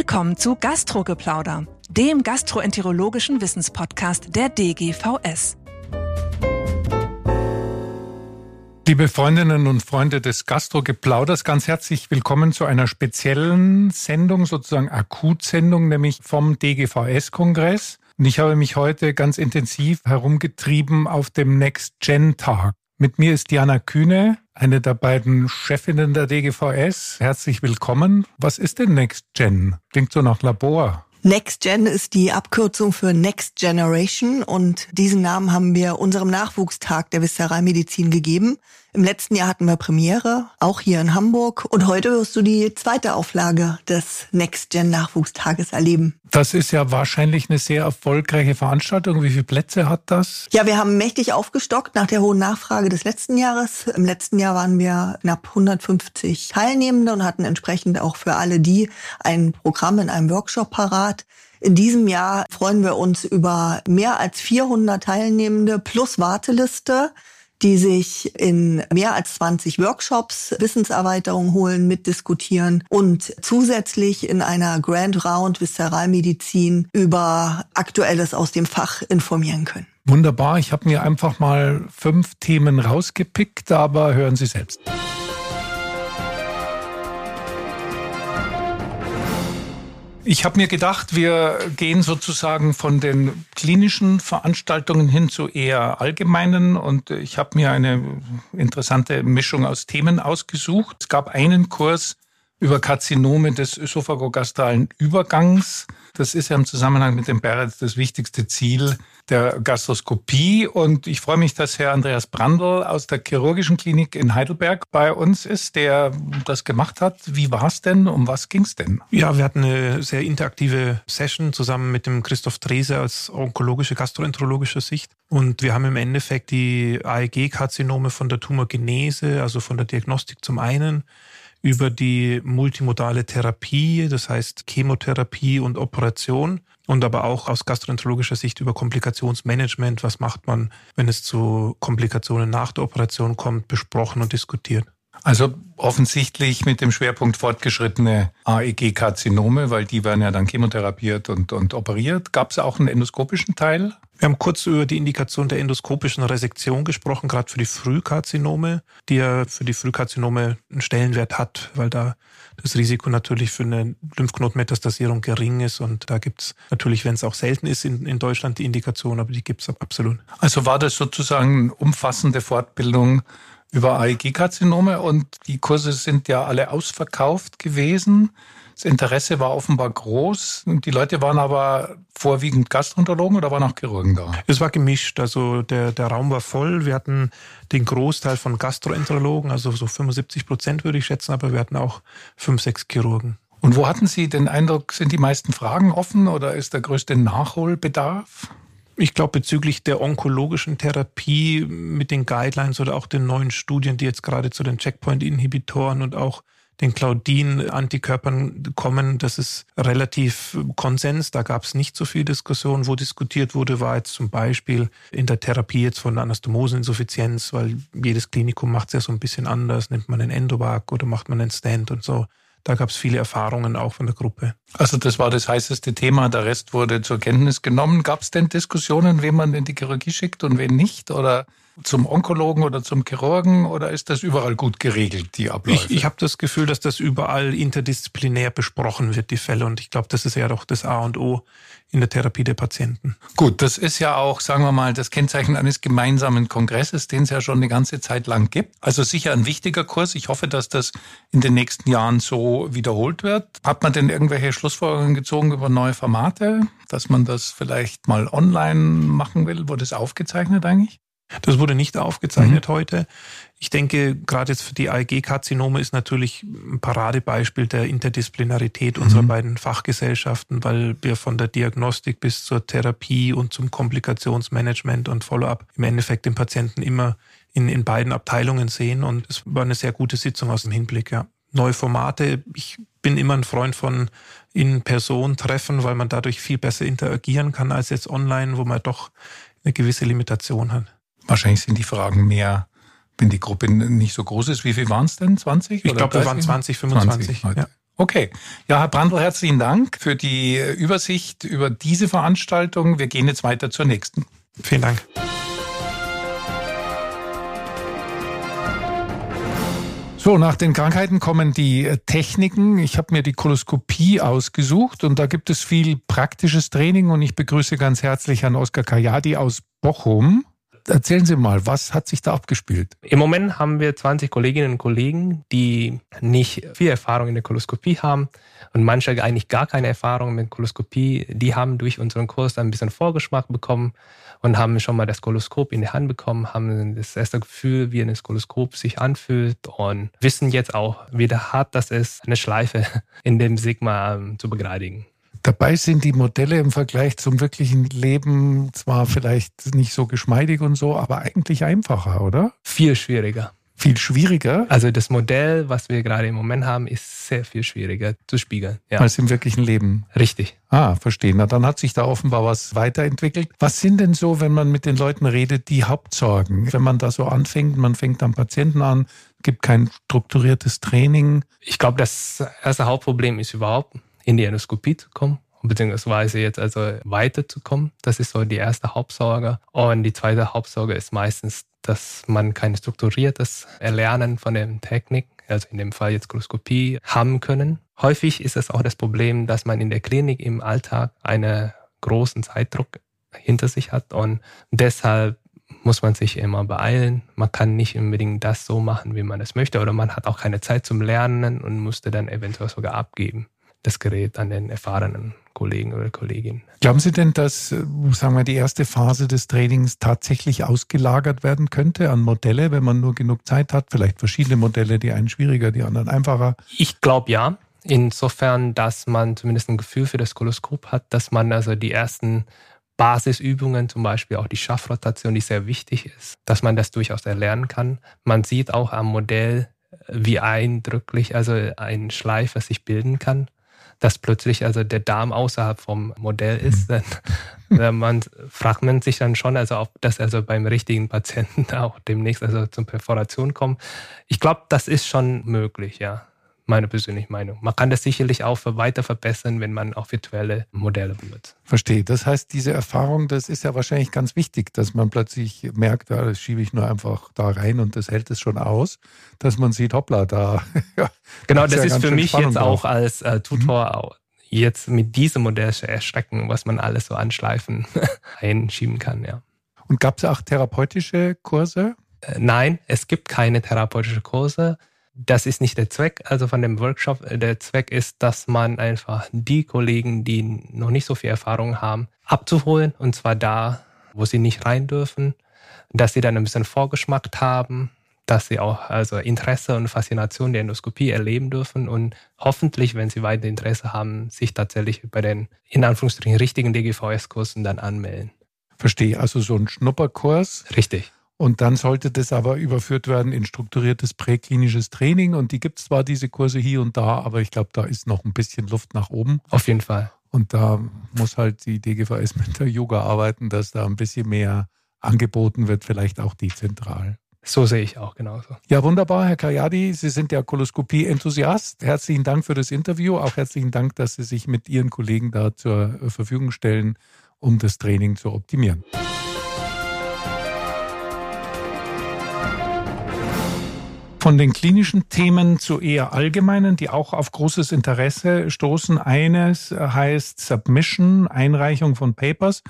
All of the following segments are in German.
Willkommen zu Gastrogeplauder, dem gastroenterologischen Wissenspodcast der DGVS. Liebe Freundinnen und Freunde des Gastrogeplauders, ganz herzlich willkommen zu einer speziellen Sendung, sozusagen Akutsendung, nämlich vom DGVS-Kongress. Und ich habe mich heute ganz intensiv herumgetrieben auf dem Next-Gen-Tag. Mit mir ist Diana Kühne, eine der beiden Chefinnen der DGVS. Herzlich willkommen. Was ist denn Next Gen? Klingt so nach Labor. Next Gen ist die Abkürzung für Next Generation und diesen Namen haben wir unserem Nachwuchstag der Viszeralmedizin gegeben. Im letzten Jahr hatten wir Premiere, auch hier in Hamburg und heute wirst du die zweite Auflage des Next Gen Nachwuchstages erleben. Das ist ja wahrscheinlich eine sehr erfolgreiche Veranstaltung. Wie viele Plätze hat das? Ja, wir haben mächtig aufgestockt nach der hohen Nachfrage des letzten Jahres. Im letzten Jahr waren wir knapp 150 Teilnehmende und hatten entsprechend auch für alle die ein Programm in einem Workshop parat. In diesem Jahr freuen wir uns über mehr als 400 Teilnehmende plus Warteliste die sich in mehr als 20 Workshops Wissenserweiterung holen, mitdiskutieren und zusätzlich in einer Grand Round Viszeralmedizin über Aktuelles aus dem Fach informieren können. Wunderbar, ich habe mir einfach mal fünf Themen rausgepickt, aber hören Sie selbst. Ich habe mir gedacht, wir gehen sozusagen von den klinischen Veranstaltungen hin zu eher allgemeinen und ich habe mir eine interessante Mischung aus Themen ausgesucht. Es gab einen Kurs über Karzinome des ösophagogastralen Übergangs. Das ist ja im Zusammenhang mit dem Barrett das wichtigste Ziel der Gastroskopie. Und ich freue mich, dass Herr Andreas Brandl aus der chirurgischen Klinik in Heidelberg bei uns ist, der das gemacht hat. Wie war es denn? Um was ging es denn? Ja, wir hatten eine sehr interaktive Session zusammen mit dem Christoph Drese als onkologische, gastroenterologische Sicht. Und wir haben im Endeffekt die AEG-Karzinome von der Tumorgenese, also von der Diagnostik zum einen, über die multimodale Therapie, das heißt Chemotherapie und Operation und aber auch aus gastroenterologischer Sicht über Komplikationsmanagement, was macht man, wenn es zu Komplikationen nach der Operation kommt, besprochen und diskutiert. Also offensichtlich mit dem Schwerpunkt fortgeschrittene AEG-Karzinome, weil die werden ja dann chemotherapiert und, und operiert. Gab es auch einen endoskopischen Teil? Wir haben kurz über die Indikation der endoskopischen Resektion gesprochen, gerade für die Frühkarzinome, die ja für die Frühkarzinome einen Stellenwert hat, weil da das Risiko natürlich für eine Lymphknotenmetastasierung gering ist. Und da gibt's natürlich, wenn es auch selten ist, in, in Deutschland die Indikation, aber die gibt's absolut. Also war das sozusagen umfassende Fortbildung über AEG-Karzinome und die Kurse sind ja alle ausverkauft gewesen. Das Interesse war offenbar groß. Die Leute waren aber vorwiegend Gastroenterologen oder waren auch Chirurgen da? Es war gemischt. Also der, der Raum war voll. Wir hatten den Großteil von Gastroenterologen, also so 75 Prozent würde ich schätzen, aber wir hatten auch fünf, sechs Chirurgen. Und wo hatten Sie den Eindruck, sind die meisten Fragen offen oder ist der größte Nachholbedarf? Ich glaube, bezüglich der onkologischen Therapie mit den Guidelines oder auch den neuen Studien, die jetzt gerade zu den Checkpoint-Inhibitoren und auch den Claudin-Antikörpern kommen, das ist relativ Konsens. Da gab es nicht so viel Diskussion. Wo diskutiert wurde, war jetzt zum Beispiel in der Therapie jetzt von Anastomoseninsuffizienz, weil jedes Klinikum macht es ja so ein bisschen anders. Nimmt man einen Endovac oder macht man einen Stand und so. Da gab es viele Erfahrungen auch von der Gruppe. Also das war das heißeste Thema. Der Rest wurde zur Kenntnis genommen. Gab es denn Diskussionen, wen man in die Chirurgie schickt und wen nicht? Oder zum Onkologen oder zum Chirurgen oder ist das überall gut geregelt, die Abläufe? Ich, ich habe das Gefühl, dass das überall interdisziplinär besprochen wird, die Fälle. Und ich glaube, das ist ja doch das A und O in der Therapie der Patienten. Gut, das ist ja auch, sagen wir mal, das Kennzeichen eines gemeinsamen Kongresses, den es ja schon eine ganze Zeit lang gibt. Also sicher ein wichtiger Kurs. Ich hoffe, dass das in den nächsten Jahren so wiederholt wird. Hat man denn irgendwelche Schlussfolgerungen gezogen über neue Formate, dass man das vielleicht mal online machen will? Wurde es aufgezeichnet eigentlich? Das wurde nicht aufgezeichnet mhm. heute. Ich denke, gerade jetzt für die AEG-Karzinome ist natürlich ein Paradebeispiel der Interdisziplinarität mhm. unserer beiden Fachgesellschaften, weil wir von der Diagnostik bis zur Therapie und zum Komplikationsmanagement und Follow-up im Endeffekt den Patienten immer in, in beiden Abteilungen sehen. Und es war eine sehr gute Sitzung aus dem Hinblick, ja. Neue Formate. Ich bin immer ein Freund von in Person treffen, weil man dadurch viel besser interagieren kann als jetzt online, wo man doch eine gewisse Limitation hat. Wahrscheinlich sind die Fragen mehr, wenn die Gruppe nicht so groß ist. Wie viel waren es denn? 20? Ich glaube, wir waren 20, 25. 20 ja. Okay. Ja, Herr Brandl, herzlichen Dank für die Übersicht über diese Veranstaltung. Wir gehen jetzt weiter zur nächsten. Vielen Dank. So, nach den Krankheiten kommen die äh, Techniken. Ich habe mir die Koloskopie ausgesucht und da gibt es viel praktisches Training und ich begrüße ganz herzlich Herrn Oskar Kajadi aus Bochum. Erzählen Sie mal, was hat sich da abgespielt? Im Moment haben wir 20 Kolleginnen und Kollegen, die nicht viel Erfahrung in der Koloskopie haben und manche eigentlich gar keine Erfahrung mit Koloskopie. Die haben durch unseren Kurs ein bisschen Vorgeschmack bekommen und haben schon mal das Koloskop in die Hand bekommen, haben das erste Gefühl, wie ein Koloskop sich anfühlt und wissen jetzt auch, wie hart das ist, eine Schleife in dem Sigma ähm, zu begradigen. Dabei sind die Modelle im Vergleich zum wirklichen Leben zwar vielleicht nicht so geschmeidig und so, aber eigentlich einfacher, oder? Viel schwieriger. Viel schwieriger? Also das Modell, was wir gerade im Moment haben, ist sehr viel schwieriger zu spiegeln. Ja. Als im wirklichen Leben. Richtig. Ah, verstehe. Na, dann hat sich da offenbar was weiterentwickelt. Was sind denn so, wenn man mit den Leuten redet, die Hauptsorgen? Wenn man da so anfängt, man fängt am Patienten an, gibt kein strukturiertes Training. Ich glaube, das erste Hauptproblem ist überhaupt, in die Endoskopie zu kommen beziehungsweise jetzt also weiterzukommen. Das ist so die erste Hauptsorge. Und die zweite Hauptsorge ist meistens, dass man kein strukturiertes Erlernen von der Technik, also in dem Fall jetzt Koloskopie, haben können. Häufig ist es auch das Problem, dass man in der Klinik im Alltag einen großen Zeitdruck hinter sich hat und deshalb muss man sich immer beeilen. Man kann nicht unbedingt das so machen, wie man es möchte, oder man hat auch keine Zeit zum Lernen und musste dann eventuell sogar abgeben das Gerät an den erfahrenen Kollegen oder Kolleginnen. Glauben Sie denn, dass, äh, sagen wir, die erste Phase des Trainings tatsächlich ausgelagert werden könnte an Modelle, wenn man nur genug Zeit hat? Vielleicht verschiedene Modelle, die einen schwieriger, die anderen einfacher? Ich glaube ja. Insofern, dass man zumindest ein Gefühl für das Koloskop hat, dass man also die ersten Basisübungen, zum Beispiel auch die Schaffrotation, die sehr wichtig ist, dass man das durchaus erlernen kann. Man sieht auch am Modell, wie eindrücklich also ein Schleifer sich bilden kann dass plötzlich also der Darm außerhalb vom Modell ist, mhm. dann man, fragt man sich dann schon, also ob das also beim richtigen Patienten auch demnächst also zur Perforation kommt. Ich glaube, das ist schon möglich, ja meine persönliche Meinung. Man kann das sicherlich auch weiter verbessern, wenn man auch virtuelle Modelle benutzt. Verstehe. Das heißt, diese Erfahrung, das ist ja wahrscheinlich ganz wichtig, dass man plötzlich merkt, ja, das schiebe ich nur einfach da rein und das hält es schon aus, dass man sieht, hoppla, da. ja, genau, das ist, ja für mich Spannung jetzt auch als äh, Tutor mhm. jetzt mit diesem Modell erschrecken, was man alles so anschleifen einschieben kann, ja. Und gab es auch therapeutische Kurse? Äh, nein, es gibt keine therapeutische Kurse das ist nicht der Zweck, also von dem Workshop. Der Zweck ist, dass man einfach die Kollegen, die noch nicht so viel Erfahrung haben, abzuholen und zwar da, wo sie nicht rein dürfen, dass sie dann ein bisschen Vorgeschmack haben, dass sie auch also Interesse und Faszination der Endoskopie erleben dürfen und hoffentlich, wenn sie weiter Interesse haben, sich tatsächlich bei den in Anführungsstrichen richtigen DGVS-Kursen dann anmelden. Verstehe, also so ein Schnupperkurs. Richtig. Und dann sollte das aber überführt werden in strukturiertes präklinisches Training. Und die gibt es zwar diese Kurse hier und da, aber ich glaube, da ist noch ein bisschen Luft nach oben. Auf jeden Fall. Und da muss halt die DGVS mit der Yoga arbeiten, dass da ein bisschen mehr angeboten wird, vielleicht auch dezentral. So sehe ich auch genauso. Ja, wunderbar, Herr Kayadi. Sie sind ja Koloskopie-Enthusiast. Herzlichen Dank für das Interview. Auch herzlichen Dank, dass Sie sich mit Ihren Kollegen da zur Verfügung stellen, um das Training zu optimieren. Von den klinischen Themen zu eher allgemeinen, die auch auf großes Interesse stoßen. Eines heißt Submission, Einreichung von Papers.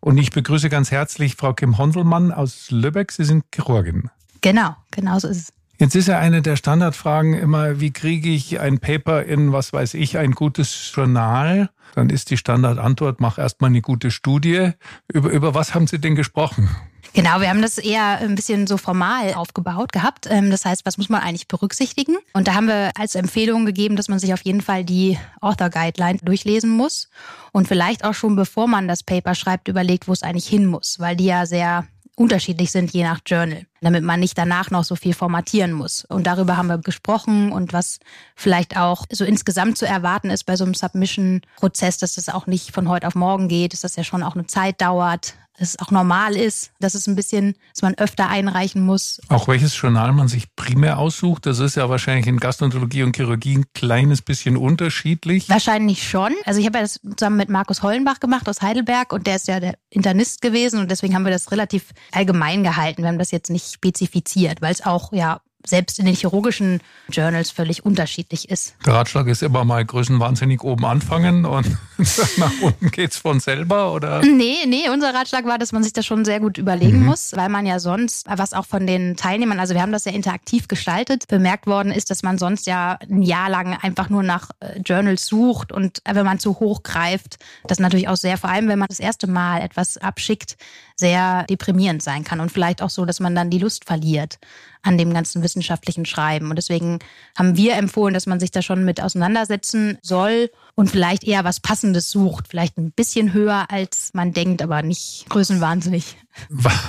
Und ich begrüße ganz herzlich Frau Kim Hondelmann aus Lübeck. Sie sind Chirurgin. Genau, genau so ist es. Jetzt ist ja eine der Standardfragen immer, wie kriege ich ein Paper in, was weiß ich, ein gutes Journal? Dann ist die Standardantwort, mach erstmal eine gute Studie. Über, über was haben Sie denn gesprochen? Genau, wir haben das eher ein bisschen so formal aufgebaut gehabt. Ähm, das heißt, was muss man eigentlich berücksichtigen? Und da haben wir als Empfehlung gegeben, dass man sich auf jeden Fall die Author Guideline durchlesen muss und vielleicht auch schon bevor man das Paper schreibt, überlegt, wo es eigentlich hin muss, weil die ja sehr unterschiedlich sind je nach Journal, damit man nicht danach noch so viel formatieren muss. Und darüber haben wir gesprochen und was vielleicht auch so insgesamt zu erwarten ist bei so einem Submission-Prozess, dass das auch nicht von heute auf morgen geht, dass das ja schon auch eine Zeit dauert. Dass es auch normal ist, dass es ein bisschen, dass man öfter einreichen muss. Auch welches Journal man sich primär aussucht, das ist ja wahrscheinlich in Gastroenterologie und Chirurgie ein kleines bisschen unterschiedlich. Wahrscheinlich schon. Also ich habe ja das zusammen mit Markus Hollenbach gemacht aus Heidelberg und der ist ja der Internist gewesen und deswegen haben wir das relativ allgemein gehalten. Wir haben das jetzt nicht spezifiziert, weil es auch ja selbst in den chirurgischen Journals völlig unterschiedlich ist. Der Ratschlag ist immer mal größenwahnsinnig oben anfangen und nach unten geht's von selber, oder? Nee, nee, unser Ratschlag war, dass man sich das schon sehr gut überlegen mhm. muss, weil man ja sonst, was auch von den Teilnehmern, also wir haben das ja interaktiv gestaltet, bemerkt worden ist, dass man sonst ja ein Jahr lang einfach nur nach äh, Journals sucht und wenn man zu hoch greift, das natürlich auch sehr, vor allem wenn man das erste Mal etwas abschickt, sehr deprimierend sein kann und vielleicht auch so, dass man dann die Lust verliert an dem ganzen wissenschaftlichen Schreiben. Und deswegen haben wir empfohlen, dass man sich da schon mit auseinandersetzen soll und vielleicht eher was Passendes sucht. Vielleicht ein bisschen höher, als man denkt, aber nicht größenwahnsinnig.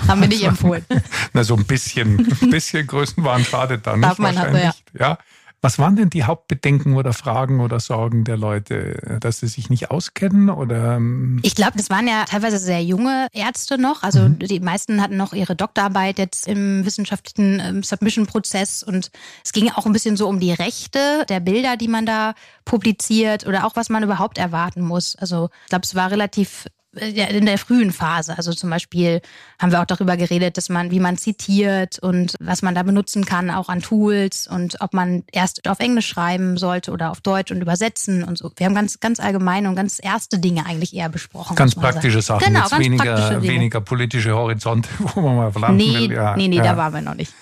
haben wir nicht empfohlen. Na, so ein bisschen, ein bisschen Größenwahn schadet da nicht. Darf man aber, ja. ja. Was waren denn die Hauptbedenken oder Fragen oder Sorgen der Leute, dass sie sich nicht auskennen oder? Ähm? Ich glaube, das waren ja teilweise sehr junge Ärzte noch. Also mhm. die meisten hatten noch ihre Doktorarbeit jetzt im wissenschaftlichen ähm, Submission-Prozess und es ging auch ein bisschen so um die Rechte der Bilder, die man da publiziert oder auch was man überhaupt erwarten muss. Also ich glaube, es war relativ in der frühen Phase. Also zum Beispiel haben wir auch darüber geredet, dass man, wie man zitiert und was man da benutzen kann, auch an Tools und ob man erst auf Englisch schreiben sollte oder auf Deutsch und übersetzen und so. Wir haben ganz, ganz allgemeine und ganz erste Dinge eigentlich eher besprochen. Ganz praktische Sachen, genau, jetzt weniger, weniger politische Horizonte, wo man mal landen nee, will. Ja, nee, nee, ja. da waren wir noch nicht.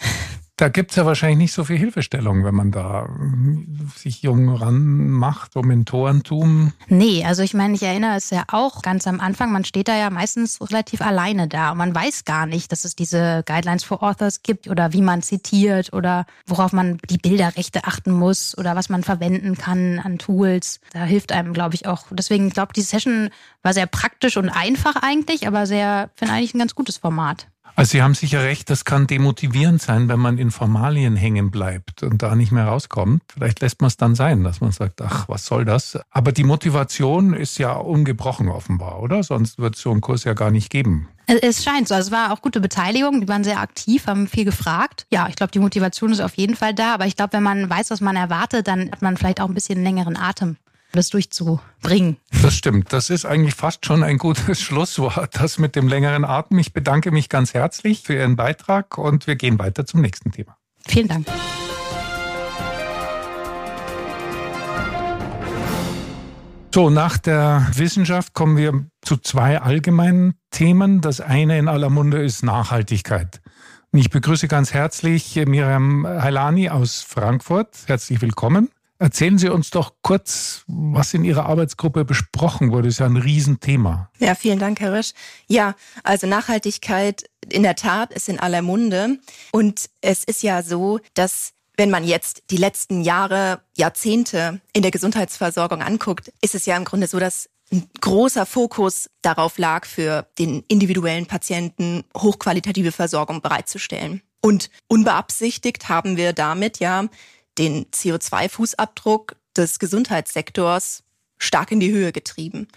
Da gibt's ja wahrscheinlich nicht so viel Hilfestellung, wenn man da hm, sich jung ranmacht, um Mentorentum. Nee, also ich meine, ich erinnere es ja auch ganz am Anfang, man steht da ja meistens relativ alleine da und man weiß gar nicht, dass es diese Guidelines for Authors gibt oder wie man zitiert oder worauf man die Bilderrechte achten muss oder was man verwenden kann an Tools. Da hilft einem, glaube ich, auch. Deswegen, glaube ich, die Session war sehr praktisch und einfach eigentlich, aber sehr, finde eigentlich ein ganz gutes Format. Also Sie haben sicher recht, das kann demotivierend sein, wenn man in Formalien hängen bleibt und da nicht mehr rauskommt. Vielleicht lässt man es dann sein, dass man sagt, ach, was soll das? Aber die Motivation ist ja ungebrochen offenbar, oder? Sonst wird es so einen Kurs ja gar nicht geben. Es scheint so. Also es war auch gute Beteiligung. Die waren sehr aktiv, haben viel gefragt. Ja, ich glaube, die Motivation ist auf jeden Fall da. Aber ich glaube, wenn man weiß, was man erwartet, dann hat man vielleicht auch ein bisschen längeren Atem das durchzubringen. Das stimmt. Das ist eigentlich fast schon ein gutes Schlusswort. Das mit dem längeren Atem. Ich bedanke mich ganz herzlich für Ihren Beitrag und wir gehen weiter zum nächsten Thema. Vielen Dank. So, nach der Wissenschaft kommen wir zu zwei allgemeinen Themen. Das eine in aller Munde ist Nachhaltigkeit. Und ich begrüße ganz herzlich Miriam Heilani aus Frankfurt. Herzlich willkommen. Erzählen Sie uns doch kurz, was in Ihrer Arbeitsgruppe besprochen wurde. Das ist ja ein Riesenthema. Ja, vielen Dank, Herr Risch. Ja, also Nachhaltigkeit in der Tat ist in aller Munde. Und es ist ja so, dass wenn man jetzt die letzten Jahre, Jahrzehnte in der Gesundheitsversorgung anguckt, ist es ja im Grunde so, dass ein großer Fokus darauf lag, für den individuellen Patienten hochqualitative Versorgung bereitzustellen. Und unbeabsichtigt haben wir damit ja den CO2-Fußabdruck des Gesundheitssektors stark in die Höhe getrieben.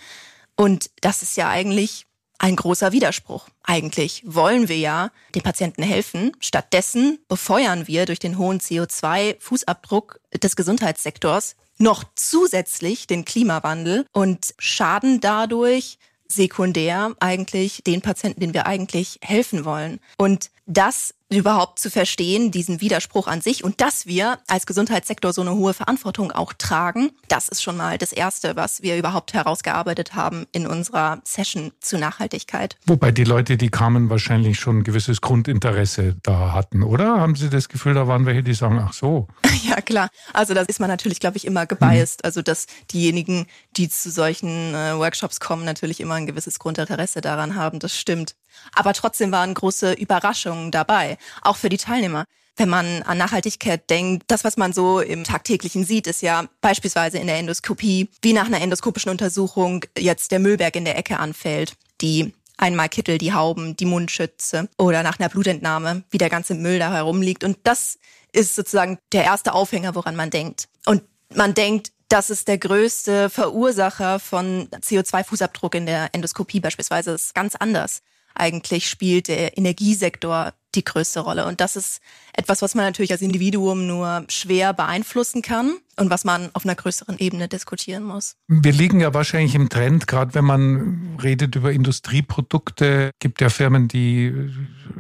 Und das ist ja eigentlich ein großer Widerspruch. Eigentlich wollen wir ja den Patienten helfen. Stattdessen befeuern wir durch den hohen CO2-Fußabdruck des Gesundheitssektors noch zusätzlich den Klimawandel und schaden dadurch sekundär eigentlich den Patienten, denen wir eigentlich helfen wollen. Und das überhaupt zu verstehen, diesen Widerspruch an sich und dass wir als Gesundheitssektor so eine hohe Verantwortung auch tragen, das ist schon mal das Erste, was wir überhaupt herausgearbeitet haben in unserer Session zu Nachhaltigkeit. Wobei die Leute, die kamen, wahrscheinlich schon ein gewisses Grundinteresse da hatten, oder? Haben Sie das Gefühl, da waren welche, die sagen, ach so? Ja, klar. Also da ist man natürlich, glaube ich, immer gebiased. Mhm. Also dass diejenigen, die zu solchen äh, Workshops kommen, natürlich immer ein gewisses Grundinteresse daran haben, das stimmt. Aber trotzdem waren große Überraschungen dabei, auch für die Teilnehmer. Wenn man an Nachhaltigkeit denkt, das, was man so im tagtäglichen sieht, ist ja beispielsweise in der Endoskopie, wie nach einer endoskopischen Untersuchung jetzt der Müllberg in der Ecke anfällt, die einmal Kittel, die Hauben, die Mundschütze oder nach einer Blutentnahme, wie der ganze Müll da herumliegt. Und das ist sozusagen der erste Aufhänger, woran man denkt. Und man denkt, das ist der größte Verursacher von CO2-Fußabdruck in der Endoskopie beispielsweise. Das ist ganz anders. Eigentlich spielt der Energiesektor die größte Rolle. Und das ist etwas, was man natürlich als Individuum nur schwer beeinflussen kann und was man auf einer größeren Ebene diskutieren muss. Wir liegen ja wahrscheinlich im Trend, gerade wenn man redet über Industrieprodukte, gibt ja Firmen, die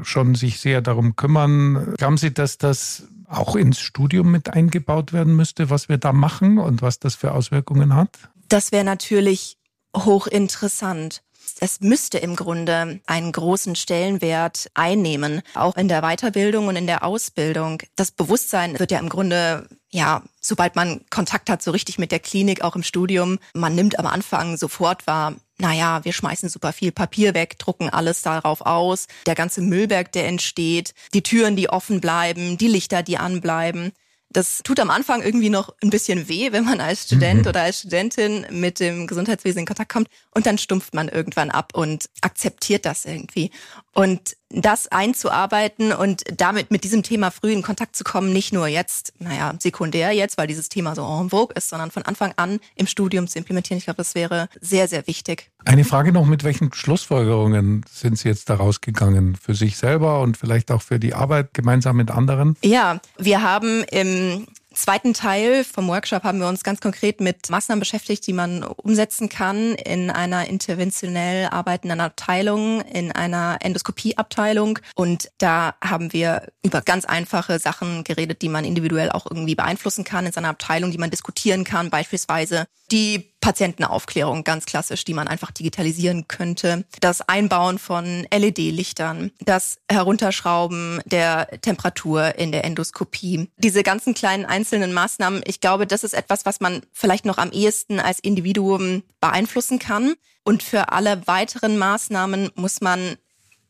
schon sich sehr darum kümmern. Glauben Sie, dass das auch ins Studium mit eingebaut werden müsste, was wir da machen und was das für Auswirkungen hat? Das wäre natürlich hochinteressant. Es müsste im Grunde einen großen Stellenwert einnehmen, auch in der Weiterbildung und in der Ausbildung. Das Bewusstsein wird ja im Grunde ja, sobald man Kontakt hat, so richtig mit der Klinik, auch im Studium, man nimmt am Anfang sofort wahr, naja, wir schmeißen super viel Papier weg, drucken alles darauf aus, der ganze Müllberg, der entsteht, die Türen, die offen bleiben, die Lichter, die anbleiben. Das tut am Anfang irgendwie noch ein bisschen weh, wenn man als Student mhm. oder als Studentin mit dem Gesundheitswesen in Kontakt kommt und dann stumpft man irgendwann ab und akzeptiert das irgendwie. Und das einzuarbeiten und damit mit diesem Thema früh in Kontakt zu kommen, nicht nur jetzt, naja, sekundär jetzt, weil dieses Thema so en vogue ist, sondern von Anfang an im Studium zu implementieren. Ich glaube, das wäre sehr, sehr wichtig. Eine Frage noch, mit welchen Schlussfolgerungen sind Sie jetzt da rausgegangen? Für sich selber und vielleicht auch für die Arbeit gemeinsam mit anderen? Ja, wir haben im zweiten Teil vom Workshop haben wir uns ganz konkret mit Maßnahmen beschäftigt, die man umsetzen kann in einer interventionell arbeitenden Abteilung, in einer Endoskopieabteilung. Und da haben wir über ganz einfache Sachen geredet, die man individuell auch irgendwie beeinflussen kann in seiner Abteilung, die man diskutieren kann, beispielsweise die Patientenaufklärung, ganz klassisch, die man einfach digitalisieren könnte. Das Einbauen von LED-Lichtern, das Herunterschrauben der Temperatur in der Endoskopie. Diese ganzen kleinen einzelnen Maßnahmen, ich glaube, das ist etwas, was man vielleicht noch am ehesten als Individuum beeinflussen kann. Und für alle weiteren Maßnahmen muss man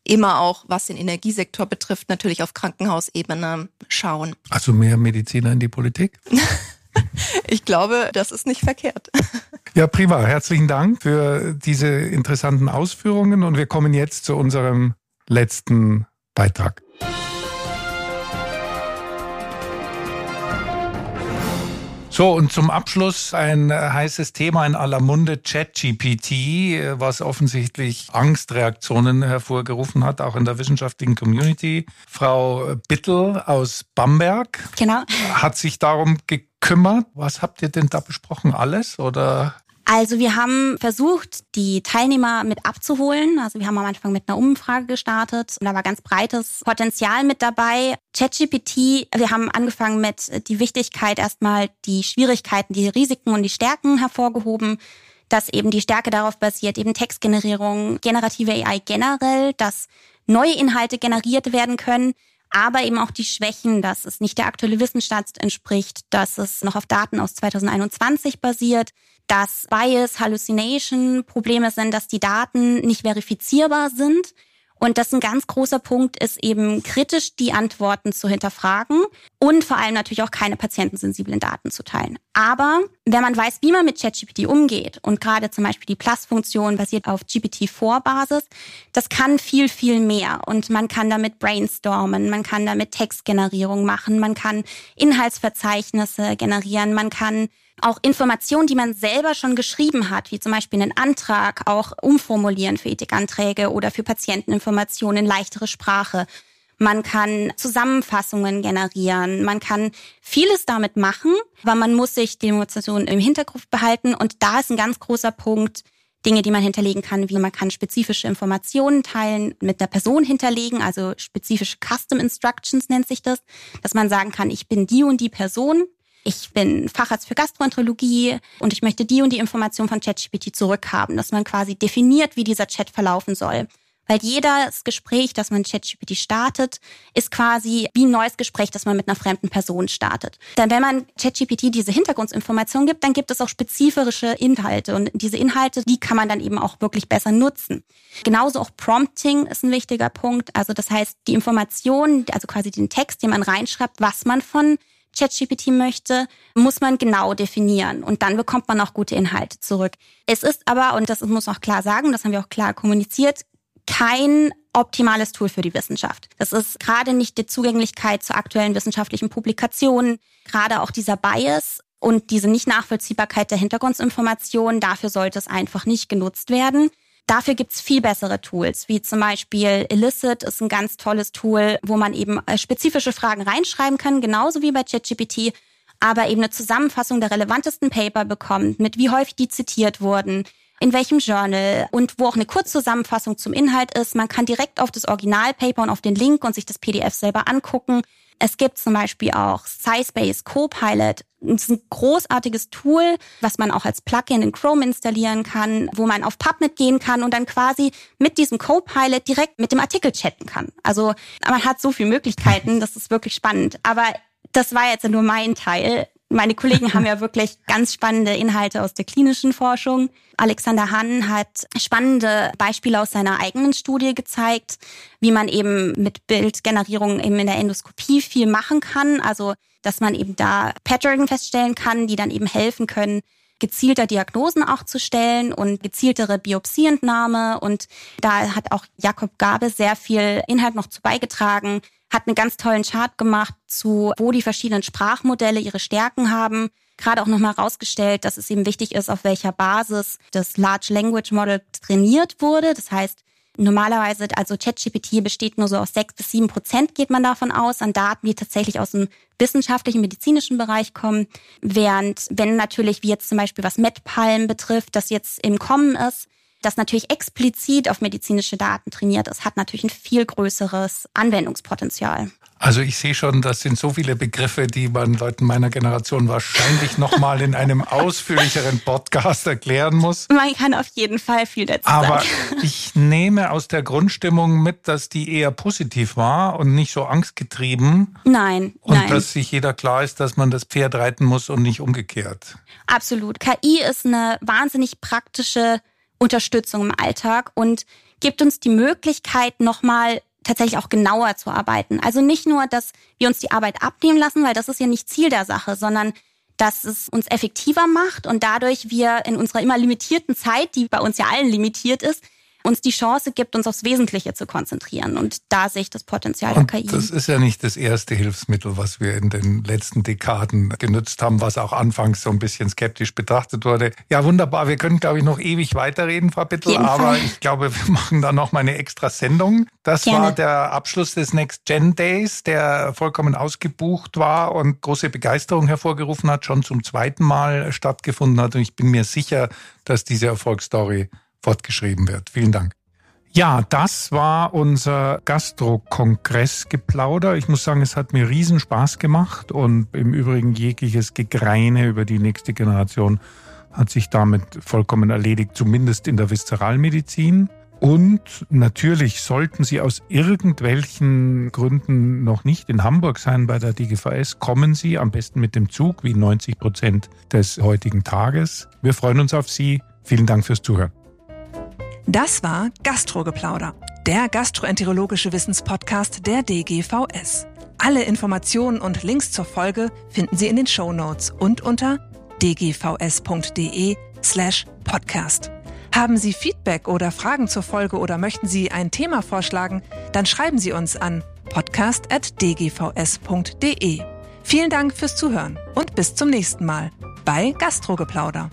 immer auch, was den Energiesektor betrifft, natürlich auf Krankenhausebene schauen. Also mehr Mediziner in die Politik? Ich glaube, das ist nicht verkehrt. Ja, prima. Herzlichen Dank für diese interessanten Ausführungen und wir kommen jetzt zu unserem letzten Beitrag. So, und zum Abschluss ein heißes Thema in aller Munde, ChatGPT, was offensichtlich Angstreaktionen hervorgerufen hat, auch in der wissenschaftlichen Community. Frau Bittel aus Bamberg genau. hat sich darum gekümmert gekümmert. Was habt ihr denn da besprochen? Alles oder? Also wir haben versucht, die Teilnehmer mit abzuholen. Also wir haben am Anfang mit einer Umfrage gestartet und da war ganz breites Potenzial mit dabei. ChatGPT, wir haben angefangen mit die Wichtigkeit erstmal die Schwierigkeiten, die Risiken und die Stärken hervorgehoben dass eben die Stärke darauf basiert, eben Textgenerierung, generative AI generell, dass neue Inhalte generiert werden können, aber eben auch die Schwächen, dass es nicht der aktuelle Wissensstand entspricht, dass es noch auf Daten aus 2021 basiert, dass Bias, Hallucination Probleme sind, dass die Daten nicht verifizierbar sind und das ein ganz großer Punkt ist eben kritisch die Antworten zu hinterfragen und vor allem natürlich auch keine patientensensiblen Daten zu teilen. Aber wenn man weiß, wie man mit ChatGPT umgeht und gerade zum Beispiel die Plus-Funktion basiert auf GPT-4-Basis, das kann viel, viel mehr. Und man kann damit brainstormen, man kann damit Textgenerierung machen, man kann Inhaltsverzeichnisse generieren, man kann auch Informationen, die man selber schon geschrieben hat, wie zum Beispiel einen Antrag, auch umformulieren für Ethikanträge oder für Patienteninformationen in leichtere Sprache. Man kann Zusammenfassungen generieren. Man kann vieles damit machen, aber man muss sich die Demonstration im Hintergrund behalten. Und da ist ein ganz großer Punkt, Dinge, die man hinterlegen kann, wie man kann spezifische Informationen teilen, mit der Person hinterlegen, also spezifische Custom Instructions nennt sich das, dass man sagen kann, ich bin die und die Person ich bin Facharzt für Gastroenterologie und ich möchte die und die Information von ChatGPT zurückhaben, dass man quasi definiert, wie dieser Chat verlaufen soll. Weil jedes Gespräch, das man ChatGPT startet, ist quasi wie ein neues Gespräch, das man mit einer fremden Person startet. Denn wenn man ChatGPT diese Hintergrundinformation gibt, dann gibt es auch spezifische Inhalte. Und diese Inhalte, die kann man dann eben auch wirklich besser nutzen. Genauso auch Prompting ist ein wichtiger Punkt. Also das heißt, die Information, also quasi den Text, den man reinschreibt, was man von ChatGPT möchte, muss man genau definieren und dann bekommt man auch gute Inhalte zurück. Es ist aber, und das muss auch klar sagen, das haben wir auch klar kommuniziert, kein optimales Tool für die Wissenschaft. Das ist gerade nicht die Zugänglichkeit zu aktuellen wissenschaftlichen Publikationen, gerade auch dieser Bias und diese Nicht-Nachvollziehbarkeit der Hintergrundinformationen. Dafür sollte es einfach nicht genutzt werden. Dafür gibt's viel bessere Tools, wie zum Beispiel Illicit ist ein ganz tolles Tool, wo man eben äh, spezifische Fragen reinschreiben kann, genauso wie bei ChatGPT, aber eben eine Zusammenfassung der relevantesten Paper bekommt, mit wie häufig die zitiert wurden, in welchem Journal und wo auch eine Kurzzusammenfassung zum Inhalt ist. Man kann direkt auf das Originalpaper und auf den Link und sich das PDF selber angucken. Es gibt zum Beispiel auch SciSpace Copilot. Das ist ein großartiges Tool, was man auch als Plugin in Chrome installieren kann, wo man auf PubMed gehen kann und dann quasi mit diesem Copilot direkt mit dem Artikel chatten kann. Also man hat so viele Möglichkeiten, das ist wirklich spannend. Aber das war jetzt nur mein Teil. Meine Kollegen haben ja wirklich ganz spannende Inhalte aus der klinischen Forschung. Alexander Hahn hat spannende Beispiele aus seiner eigenen Studie gezeigt, wie man eben mit Bildgenerierung eben in der Endoskopie viel machen kann. Also, dass man eben da Pattern feststellen kann, die dann eben helfen können, gezielter Diagnosen auch zu stellen und gezieltere Biopsieentnahme. Und da hat auch Jakob Gabe sehr viel Inhalt noch zu beigetragen, hat einen ganz tollen Chart gemacht zu, wo die verschiedenen Sprachmodelle ihre Stärken haben. Gerade auch nochmal rausgestellt, dass es eben wichtig ist, auf welcher Basis das Large Language Model trainiert wurde. Das heißt, normalerweise, also ChatGPT besteht nur so aus sechs bis sieben Prozent, geht man davon aus, an Daten, die tatsächlich aus dem wissenschaftlichen, medizinischen Bereich kommen. Während, wenn natürlich, wie jetzt zum Beispiel was MedPalm betrifft, das jetzt im Kommen ist, das natürlich explizit auf medizinische Daten trainiert ist, hat natürlich ein viel größeres Anwendungspotenzial. Also ich sehe schon, das sind so viele Begriffe, die man Leuten meiner Generation wahrscheinlich nochmal in einem ausführlicheren Podcast erklären muss. Man kann auf jeden Fall viel dazu sagen. Aber ich nehme aus der Grundstimmung mit, dass die eher positiv war und nicht so angstgetrieben. Nein. Und nein. dass sich jeder klar ist, dass man das Pferd reiten muss und nicht umgekehrt. Absolut. KI ist eine wahnsinnig praktische Unterstützung im Alltag und gibt uns die Möglichkeit, nochmal tatsächlich auch genauer zu arbeiten. Also nicht nur, dass wir uns die Arbeit abnehmen lassen, weil das ist ja nicht Ziel der Sache, sondern dass es uns effektiver macht und dadurch wir in unserer immer limitierten Zeit, die bei uns ja allen limitiert ist, uns die Chance gibt, uns aufs Wesentliche zu konzentrieren. Und da sehe ich das Potenzial und der KI. Das ist ja nicht das erste Hilfsmittel, was wir in den letzten Dekaden genutzt haben, was auch anfangs so ein bisschen skeptisch betrachtet wurde. Ja, wunderbar. Wir können, glaube ich, noch ewig weiterreden, Frau Bittel, aber ich glaube, wir machen da noch mal eine extra Sendung. Das Gerne. war der Abschluss des Next Gen Days, der vollkommen ausgebucht war und große Begeisterung hervorgerufen hat, schon zum zweiten Mal stattgefunden hat. Und ich bin mir sicher, dass diese Erfolgsstory fortgeschrieben wird. Vielen Dank. Ja, das war unser Gastro-Kongress-Geplauder. Ich muss sagen, es hat mir riesen Spaß gemacht und im Übrigen jegliches Gegreine über die nächste Generation hat sich damit vollkommen erledigt, zumindest in der Viszeralmedizin. Und natürlich sollten Sie aus irgendwelchen Gründen noch nicht in Hamburg sein bei der DGVS, kommen Sie am besten mit dem Zug, wie 90 Prozent des heutigen Tages. Wir freuen uns auf Sie. Vielen Dank fürs Zuhören. Das war Gastrogeplauder, der gastroenterologische Wissenspodcast der DGVS. Alle Informationen und Links zur Folge finden Sie in den Show Notes und unter dgvs.de slash podcast. Haben Sie Feedback oder Fragen zur Folge oder möchten Sie ein Thema vorschlagen, dann schreiben Sie uns an podcast.dgvs.de. Vielen Dank fürs Zuhören und bis zum nächsten Mal bei Gastrogeplauder.